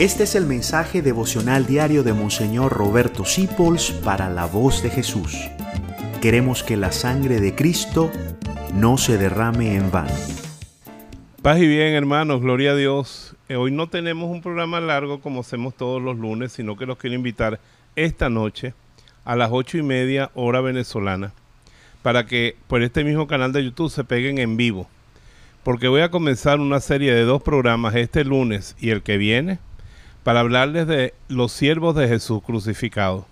Este es el mensaje devocional diario de Monseñor Roberto Sipols para la voz de Jesús. Queremos que la sangre de Cristo no se derrame en vano. Paz y bien, hermanos, gloria a Dios. Eh, hoy no tenemos un programa largo como hacemos todos los lunes, sino que los quiero invitar esta noche a las ocho y media hora venezolana para que por este mismo canal de YouTube se peguen en vivo. Porque voy a comenzar una serie de dos programas este lunes y el que viene para hablarles de los siervos de Jesús crucificado,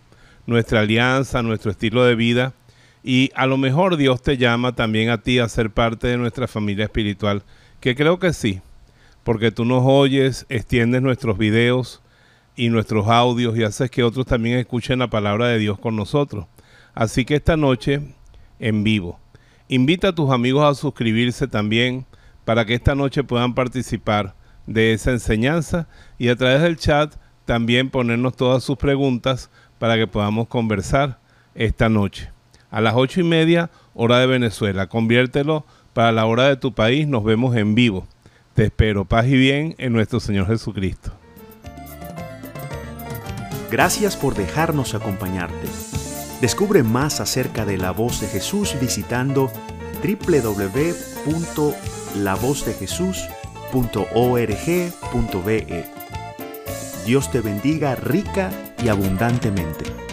nuestra alianza, nuestro estilo de vida y a lo mejor Dios te llama también a ti a ser parte de nuestra familia espiritual, que creo que sí, porque tú nos oyes, extiendes nuestros videos y nuestros audios y haces que otros también escuchen la palabra de Dios con nosotros. Así que esta noche en vivo. Invita a tus amigos a suscribirse también para que esta noche puedan participar de esa enseñanza y a través del chat también ponernos todas sus preguntas para que podamos conversar esta noche. A las ocho y media, hora de Venezuela. Conviértelo para la hora de tu país. Nos vemos en vivo. Te espero. Paz y bien en nuestro Señor Jesucristo. Gracias por dejarnos acompañarte. Descubre más acerca de la voz de Jesús visitando www.lavozdejesús.com Dios te bendiga rica y abundantemente.